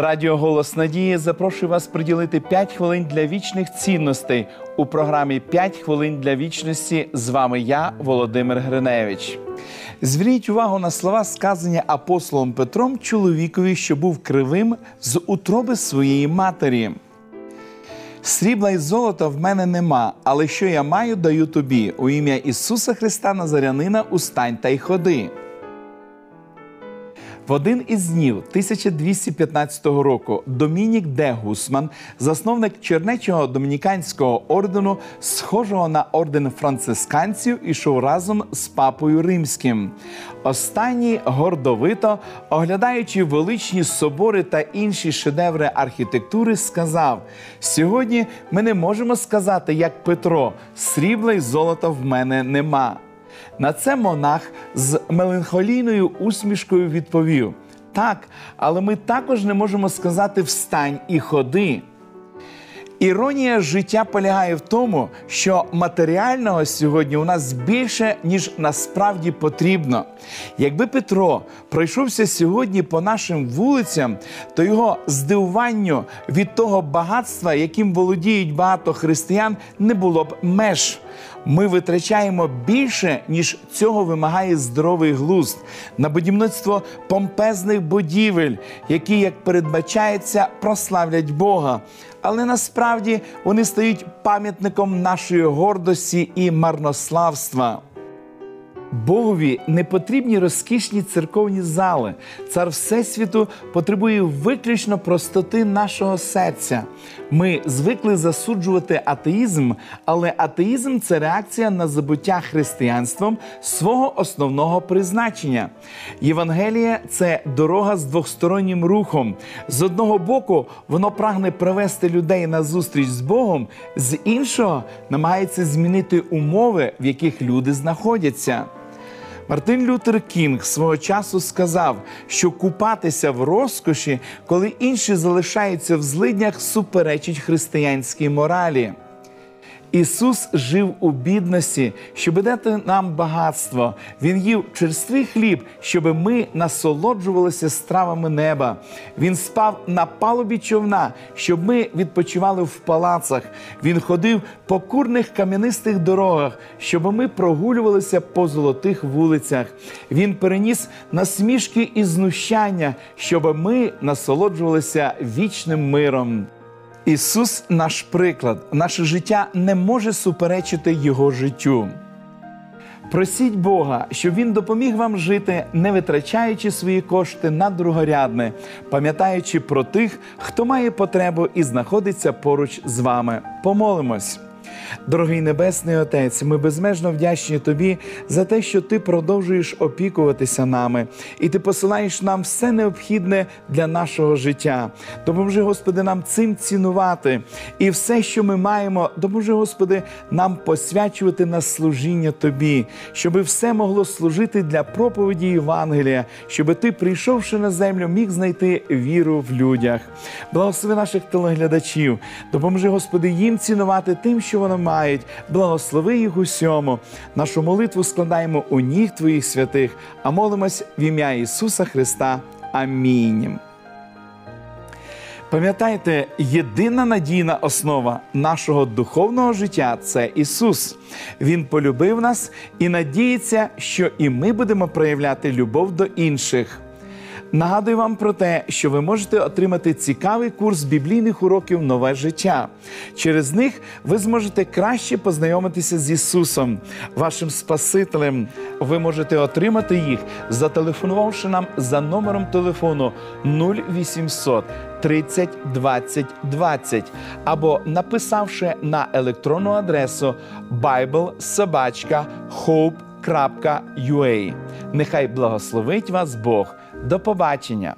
Радіо Голос Надії запрошує вас приділити 5 хвилин для вічних цінностей у програмі «5 хвилин для вічності. З вами я, Володимир Гриневич. Зверніть увагу на слова, сказані апостолом Петром чоловікові, що був кривим з утроби своєї матері. Срібла і золота в мене нема, але що я маю, даю тобі. У ім'я Ісуса Христа Назарянина устань та й ходи. В один із днів 1215 року Домінік де Гусман, засновник Чернечого домініканського ордену, схожого на орден францисканців, ішов разом з папою римським. Останній гордовито, оглядаючи величні собори та інші шедеври архітектури, сказав: сьогодні ми не можемо сказати, як Петро, срібла й золота в мене нема. На це монах з меланхолійною усмішкою відповів: так, але ми також не можемо сказати встань і ходи. Іронія життя полягає в тому, що матеріального сьогодні у нас більше, ніж насправді потрібно. Якби Петро пройшовся сьогодні по нашим вулицям, то його здивуванню від того багатства, яким володіють багато християн, не було б меж. Ми витрачаємо більше, ніж цього вимагає здоровий глузд, на будівництво помпезних будівель, які, як передбачається, прославлять Бога. Але насправді вони стають пам'ятником нашої гордості і марнославства. Богові не потрібні розкішні церковні зали. Цар Всесвіту потребує виключно простоти нашого серця. Ми звикли засуджувати атеїзм, але атеїзм це реакція на забуття християнством свого основного призначення. Євангелія це дорога з двостороннім рухом. З одного боку, воно прагне привести людей на зустріч з Богом, з іншого намагається змінити умови, в яких люди знаходяться. Мартин Лютер Кінг свого часу сказав, що купатися в розкоші, коли інші залишаються в злиднях, суперечить християнській моралі. Ісус жив у бідності, щоб дати нам багатство. Він їв черствий хліб, щоб ми насолоджувалися стравами неба. Він спав на палубі човна, щоб ми відпочивали в палацах. Він ходив по курних кам'янистих дорогах, щоб ми прогулювалися по золотих вулицях. Він переніс насмішки і знущання, щоб ми насолоджувалися вічним миром. Ісус наш приклад, наше життя не може суперечити Його життю. Просіть Бога, щоб Він допоміг вам жити, не витрачаючи свої кошти на другорядне, пам'ятаючи про тих, хто має потребу і знаходиться поруч з вами. Помолимось. Дорогий Небесний Отець, ми безмежно вдячні Тобі за те, що Ти продовжуєш опікуватися нами, і Ти посилаєш нам все необхідне для нашого життя. Допоможи, Господи, нам цим цінувати. І все, що ми маємо, допоможи, Господи, нам посвячувати на служіння Тобі, щоб все могло служити для проповіді Євангелія, щоб Ти, прийшовши на землю, міг знайти віру в людях. Благослови наших телеглядачів, допоможи, Господи, їм цінувати тим, вони мають. Благослови їх усьому. Нашу молитву складаємо у ніг Твоїх святих, а молимось в ім'я Ісуса Христа. Амінь. Пам'ятайте, єдина надійна основа нашого духовного життя це Ісус. Він полюбив нас і надіється, що і ми будемо проявляти любов до інших. Нагадую вам про те, що ви можете отримати цікавий курс біблійних уроків Нове життя. Через них ви зможете краще познайомитися з Ісусом, вашим Спасителем. Ви можете отримати їх, зателефонувавши нам за номером телефону 0800 30 20 20 або написавши на електронну адресу biblesobachka.hope.ua. Нехай благословить вас Бог. До побачення!